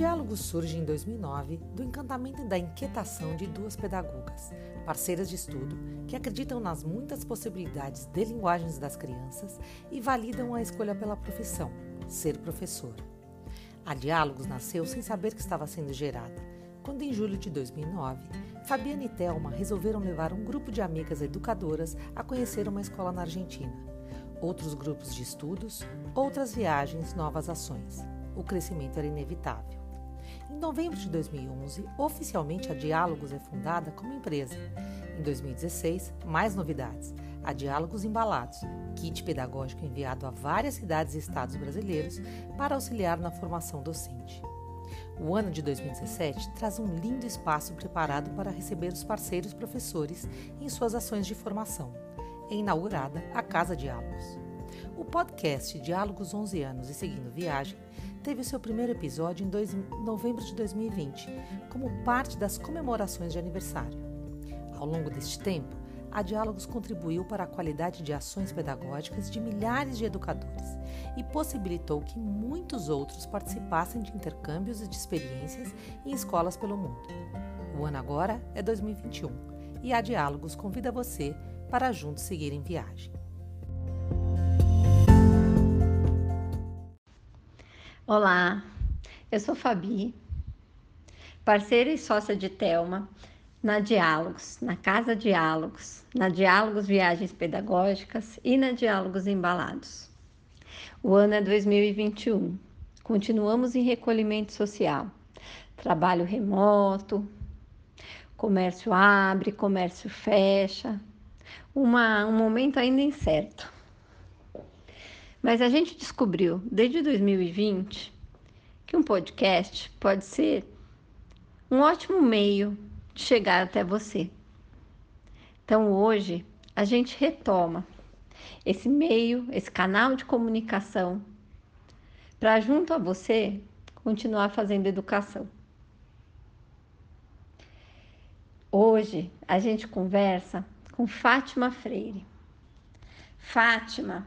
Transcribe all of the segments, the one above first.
diálogo surge em 2009 do encantamento e da inquietação de duas pedagogas, parceiras de estudo, que acreditam nas muitas possibilidades de linguagens das crianças e validam a escolha pela profissão, ser professor. A Diálogos nasceu sem saber que estava sendo gerada, quando em julho de 2009, Fabiana e Thelma resolveram levar um grupo de amigas educadoras a conhecer uma escola na Argentina. Outros grupos de estudos, outras viagens, novas ações. O crescimento era inevitável. Em novembro de 2011, oficialmente a Diálogos é fundada como empresa. Em 2016, mais novidades. A Diálogos Embalados, kit pedagógico enviado a várias cidades e estados brasileiros para auxiliar na formação docente. O ano de 2017 traz um lindo espaço preparado para receber os parceiros professores em suas ações de formação. É inaugurada a Casa Diálogos. O podcast Diálogos 11 anos e Seguindo Viagem teve seu primeiro episódio em dois, novembro de 2020, como parte das comemorações de aniversário. Ao longo deste tempo, a Diálogos contribuiu para a qualidade de ações pedagógicas de milhares de educadores e possibilitou que muitos outros participassem de intercâmbios e de experiências em escolas pelo mundo. O ano agora é 2021 e a Diálogos convida você para juntos seguir em viagem. Olá, eu sou Fabi, parceira e sócia de Telma na Diálogos, na Casa Diálogos, na Diálogos Viagens Pedagógicas e na Diálogos Embalados. O ano é 2021. Continuamos em recolhimento social. Trabalho remoto, comércio abre, comércio fecha. Uma, um momento ainda incerto. Mas a gente descobriu desde 2020 que um podcast pode ser um ótimo meio de chegar até você. Então hoje a gente retoma esse meio, esse canal de comunicação para junto a você continuar fazendo educação. Hoje a gente conversa com Fátima Freire. Fátima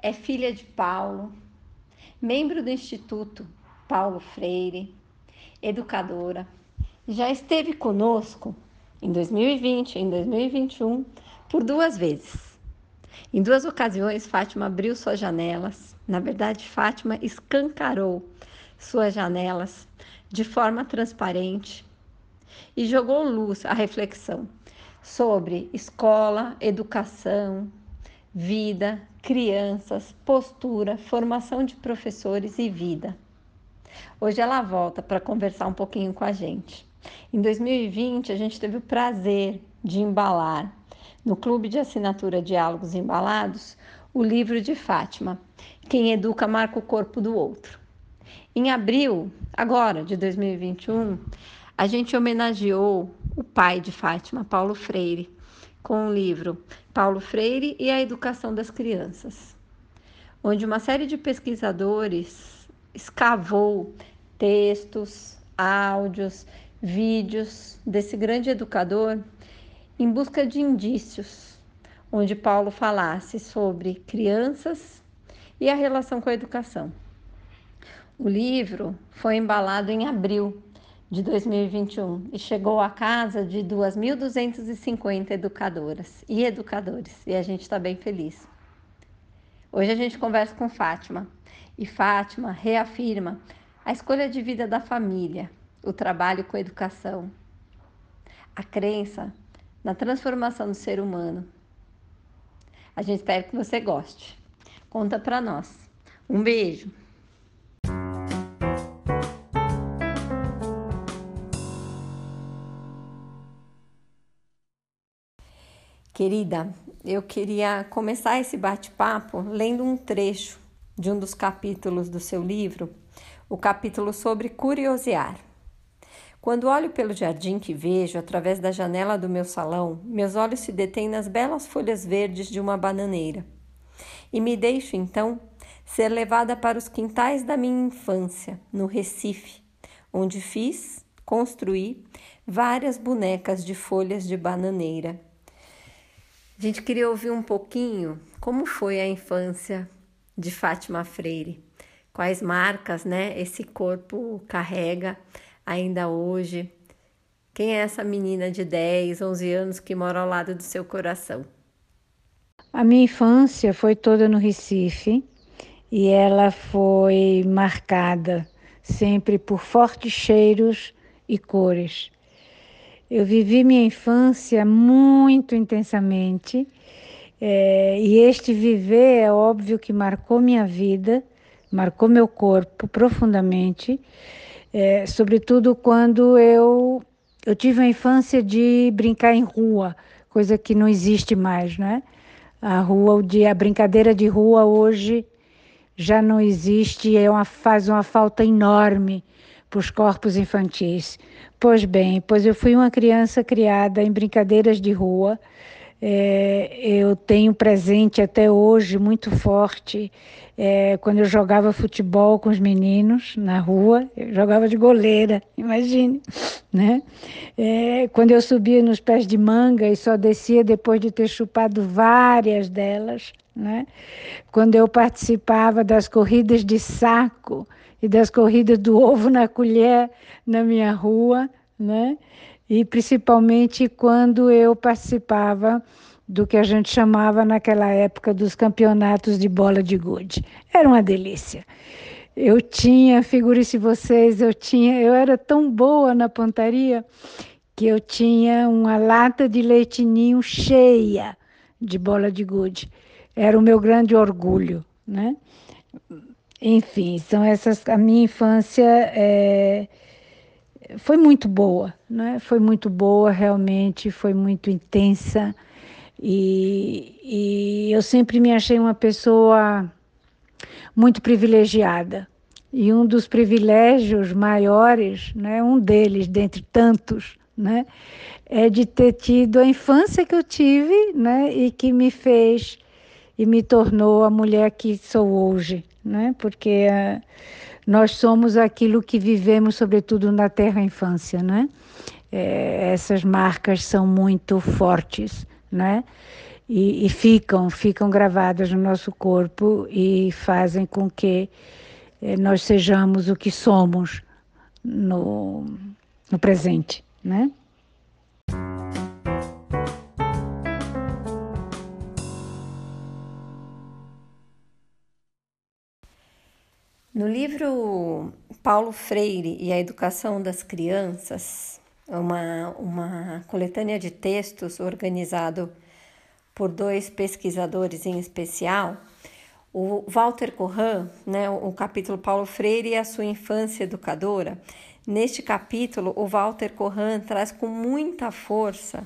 é filha de Paulo, membro do Instituto Paulo Freire, educadora. Já esteve conosco em 2020 e em 2021 por duas vezes. Em duas ocasiões, Fátima abriu suas janelas. Na verdade, Fátima escancarou suas janelas de forma transparente e jogou luz à reflexão sobre escola, educação, vida, crianças, postura, formação de professores e vida. Hoje ela volta para conversar um pouquinho com a gente. Em 2020, a gente teve o prazer de embalar no Clube de Assinatura Diálogos Embalados o livro de Fátima, Quem Educa Marca o Corpo do Outro. Em abril, agora de 2021, a gente homenageou o pai de Fátima, Paulo Freire, com o livro Paulo Freire e a Educação das Crianças, onde uma série de pesquisadores escavou textos, áudios, vídeos desse grande educador em busca de indícios, onde Paulo falasse sobre crianças e a relação com a educação. O livro foi embalado em abril de 2021 e chegou à casa de 2.250 educadoras e educadores, e a gente está bem feliz. Hoje a gente conversa com Fátima e Fátima reafirma a escolha de vida da família, o trabalho com a educação, a crença na transformação do ser humano. A gente espera que você goste. Conta para nós. Um beijo. Querida, eu queria começar esse bate-papo lendo um trecho de um dos capítulos do seu livro, o capítulo sobre curiosear. Quando olho pelo jardim que vejo através da janela do meu salão, meus olhos se detêm nas belas folhas verdes de uma bananeira. E me deixo então ser levada para os quintais da minha infância, no Recife, onde fiz, construí várias bonecas de folhas de bananeira a gente queria ouvir um pouquinho como foi a infância de Fátima Freire. quais marcas, né, esse corpo carrega ainda hoje. Quem é essa menina de 10, 11 anos que mora ao lado do seu coração? A minha infância foi toda no Recife e ela foi marcada sempre por fortes cheiros e cores. Eu vivi minha infância muito intensamente é, e este viver é óbvio que marcou minha vida, marcou meu corpo profundamente, é, sobretudo quando eu eu tive uma infância de brincar em rua, coisa que não existe mais, né? A rua, a brincadeira de rua hoje já não existe, é uma, faz uma falta enorme para os corpos infantis. Pois bem, pois eu fui uma criança criada em brincadeiras de rua, é, eu tenho presente até hoje muito forte é, quando eu jogava futebol com os meninos na rua, eu jogava de goleira, imagine, né? É, quando eu subia nos pés de manga e só descia depois de ter chupado várias delas, né? Quando eu participava das corridas de saco e das corridas do ovo na colher na minha rua, né? E principalmente quando eu participava do que a gente chamava naquela época dos campeonatos de bola de gude. Era uma delícia. Eu tinha, figure-se vocês, eu tinha, eu era tão boa na pontaria que eu tinha uma lata de leitinho cheia de bola de gude. Era o meu grande orgulho, né? Enfim, são essas a minha infância é, foi muito boa, né? Foi muito boa, realmente, foi muito intensa. E, e eu sempre me achei uma pessoa muito privilegiada. E um dos privilégios maiores, né, um deles dentre tantos, né, é de ter tido a infância que eu tive, né, e que me fez e me tornou a mulher que sou hoje, né, porque uh, nós somos aquilo que vivemos, sobretudo na terra infância, né? É, essas marcas são muito fortes, né? E, e, ficam, ficam gravadas no nosso corpo e fazem com que é, nós sejamos o que somos no, no presente, né? No livro Paulo Freire e a Educação das Crianças, uma, uma coletânea de textos organizado por dois pesquisadores em especial, o Walter Corran, né, o capítulo Paulo Freire e a sua infância educadora. Neste capítulo, o Walter Corran traz com muita força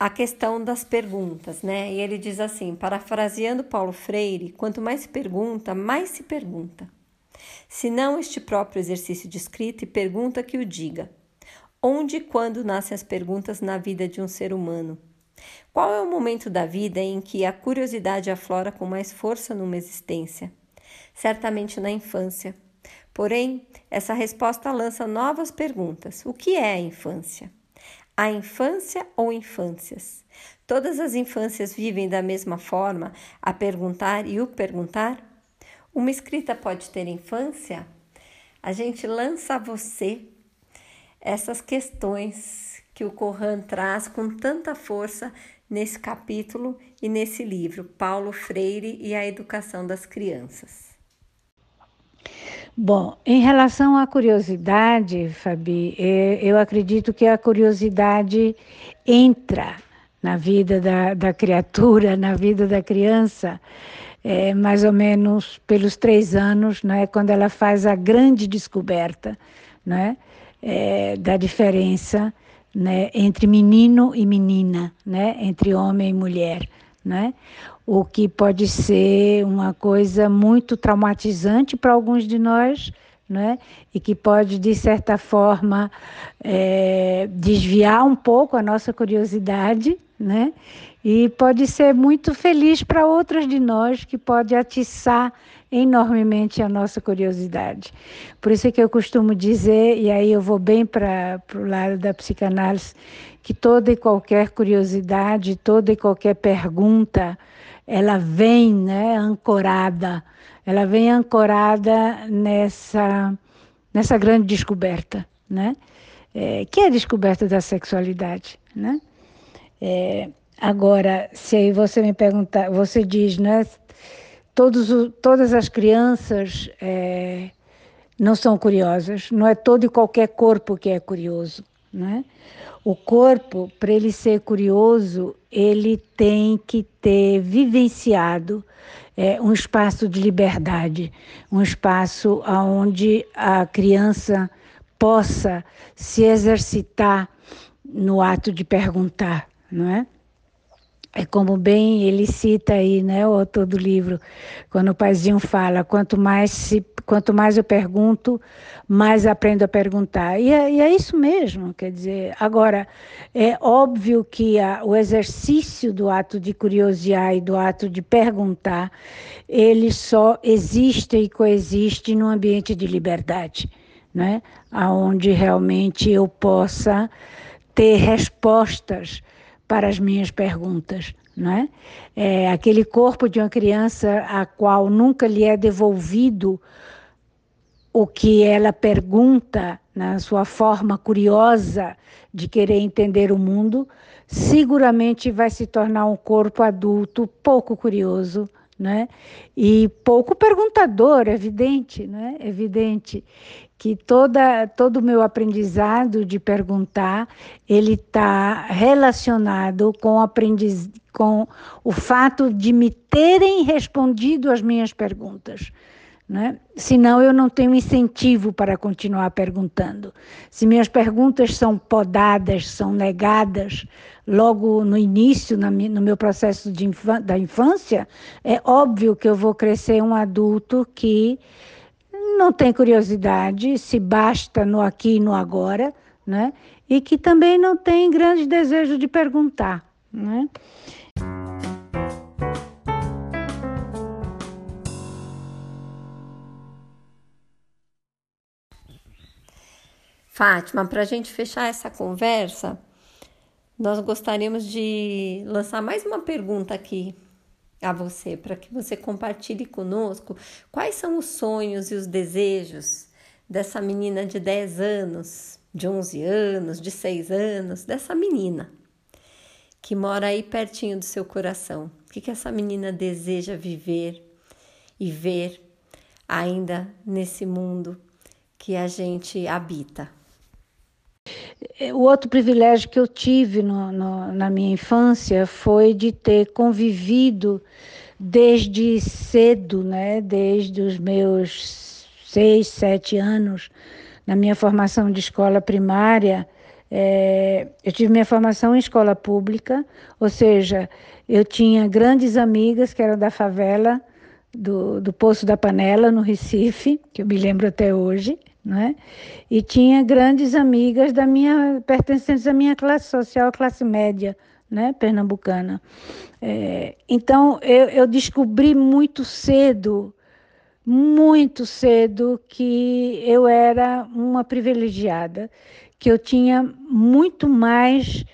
a questão das perguntas, né? E ele diz assim, parafraseando Paulo Freire, quanto mais se pergunta, mais se pergunta se não este próprio exercício de escrita e pergunta que o diga. Onde e quando nascem as perguntas na vida de um ser humano? Qual é o momento da vida em que a curiosidade aflora com mais força numa existência? Certamente na infância. Porém, essa resposta lança novas perguntas. O que é a infância? A infância ou infâncias? Todas as infâncias vivem da mesma forma, a perguntar e o perguntar? Uma escrita pode ter infância? A gente lança a você essas questões que o Corran traz com tanta força nesse capítulo e nesse livro, Paulo Freire e a Educação das Crianças. Bom, em relação à curiosidade, Fabi, é, eu acredito que a curiosidade entra na vida da, da criatura, na vida da criança, é, mais ou menos pelos três anos, né, quando ela faz a grande descoberta né, é, da diferença né, entre menino e menina, né, entre homem e mulher. Né? O que pode ser uma coisa muito traumatizante para alguns de nós, né? e que pode, de certa forma, é, desviar um pouco a nossa curiosidade, né? E pode ser muito feliz para outras de nós, que pode atiçar enormemente a nossa curiosidade. Por isso é que eu costumo dizer, e aí eu vou bem para o lado da psicanálise, que toda e qualquer curiosidade, toda e qualquer pergunta, ela vem né, ancorada ela vem ancorada nessa, nessa grande descoberta, né? É, que é a descoberta da sexualidade, né? É, agora, se aí você me perguntar, você diz, né? Todos, todas as crianças é, não são curiosas, não é todo e qualquer corpo que é curioso, né? O corpo, para ele ser curioso, ele tem que ter vivenciado é, um espaço de liberdade, um espaço onde a criança possa se exercitar no ato de perguntar, não é? É como bem ele cita aí, né, o autor do livro, quando o paizinho fala, quanto mais, se, quanto mais eu pergunto, mais aprendo a perguntar. E é, e é isso mesmo, quer dizer, agora, é óbvio que a, o exercício do ato de curiosidade e do ato de perguntar, ele só existe e coexiste num ambiente de liberdade, né, onde realmente eu possa ter respostas para as minhas perguntas. Né? É, aquele corpo de uma criança a qual nunca lhe é devolvido o que ela pergunta na sua forma curiosa de querer entender o mundo, seguramente vai se tornar um corpo adulto pouco curioso, né? E pouco perguntador, evidente, né? Evidente que toda, todo o meu aprendizado de perguntar, ele está relacionado com, aprendiz, com o fato de me terem respondido as minhas perguntas. Né? Senão eu não tenho incentivo para continuar perguntando. Se minhas perguntas são podadas, são negadas logo no início, no meu processo da infância, é óbvio que eu vou crescer um adulto que não tem curiosidade, se basta no aqui e no agora, né? E que também não tem grande desejo de perguntar, né? Fátima, para a gente fechar essa conversa, nós gostaríamos de lançar mais uma pergunta aqui a você, para que você compartilhe conosco quais são os sonhos e os desejos dessa menina de 10 anos, de 11 anos, de 6 anos, dessa menina que mora aí pertinho do seu coração. O que, que essa menina deseja viver e ver ainda nesse mundo que a gente habita? O outro privilégio que eu tive no, no, na minha infância foi de ter convivido desde cedo, né? desde os meus seis, sete anos, na minha formação de escola primária. É, eu tive minha formação em escola pública, ou seja, eu tinha grandes amigas que eram da favela do, do Poço da Panela, no Recife, que eu me lembro até hoje né? E tinha grandes amigas da minha pertencentes à minha classe social, classe média, né, pernambucana. É, então eu, eu descobri muito cedo, muito cedo que eu era uma privilegiada, que eu tinha muito mais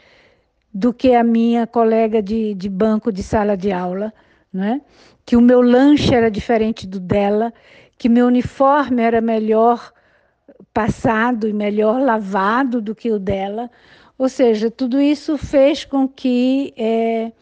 do que a minha colega de, de banco de sala de aula, né? que o meu lanche era diferente do dela, que meu uniforme era melhor passado e melhor lavado do que o dela. Ou seja, tudo isso fez com que é,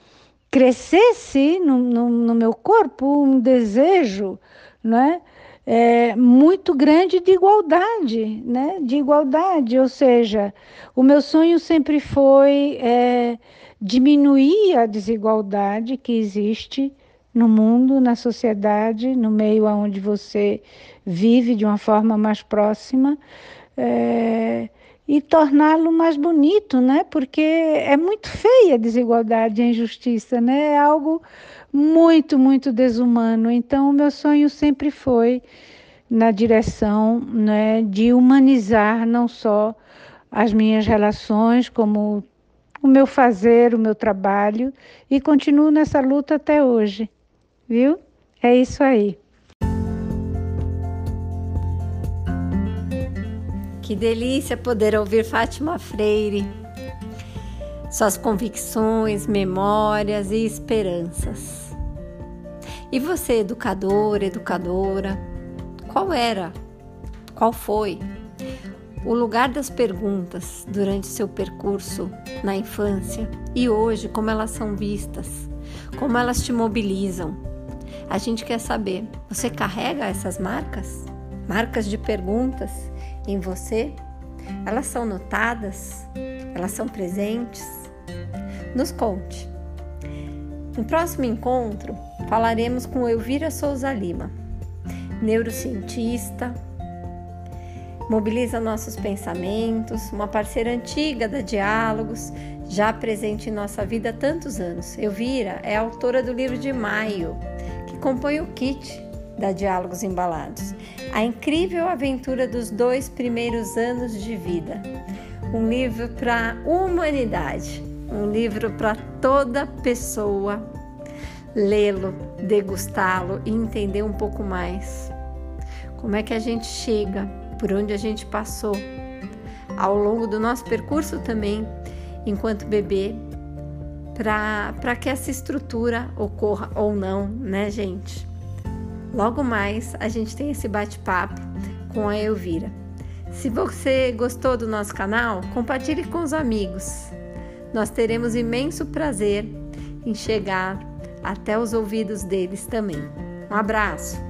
crescesse no, no, no, meu corpo um desejo né, é, muito grande de igualdade, né, de igualdade. Ou seja, o meu sonho sempre foi é, diminuir a desigualdade que existe no mundo, na sociedade, no meio onde você vive de uma forma mais próxima é, e torná-lo mais bonito, né? Porque é muito feia a desigualdade e a injustiça, né? É algo muito, muito desumano. Então, o meu sonho sempre foi na direção né, de humanizar não só as minhas relações, como o meu fazer, o meu trabalho, e continuo nessa luta até hoje viu? É isso aí. Que delícia poder ouvir Fátima Freire, suas convicções, memórias e esperanças. E você, educador, educadora, qual era, qual foi o lugar das perguntas durante seu percurso na infância e hoje, como elas são vistas, como elas te mobilizam? A gente quer saber, você carrega essas marcas? Marcas de perguntas em você? Elas são notadas? Elas são presentes? Nos conte. No próximo encontro, falaremos com Elvira Souza Lima, neurocientista, mobiliza nossos pensamentos, uma parceira antiga da Diálogos, já presente em nossa vida há tantos anos. Elvira é autora do livro de Maio, que compõe o kit da Diálogos Embalados. A incrível aventura dos dois primeiros anos de vida. Um livro para a humanidade, um livro para toda pessoa lê-lo, degustá-lo e entender um pouco mais. Como é que a gente chega, por onde a gente passou, ao longo do nosso percurso também, enquanto bebê, para que essa estrutura ocorra ou não, né, gente? Logo mais a gente tem esse bate-papo com a Elvira. Se você gostou do nosso canal, compartilhe com os amigos. Nós teremos imenso prazer em chegar até os ouvidos deles também. Um abraço!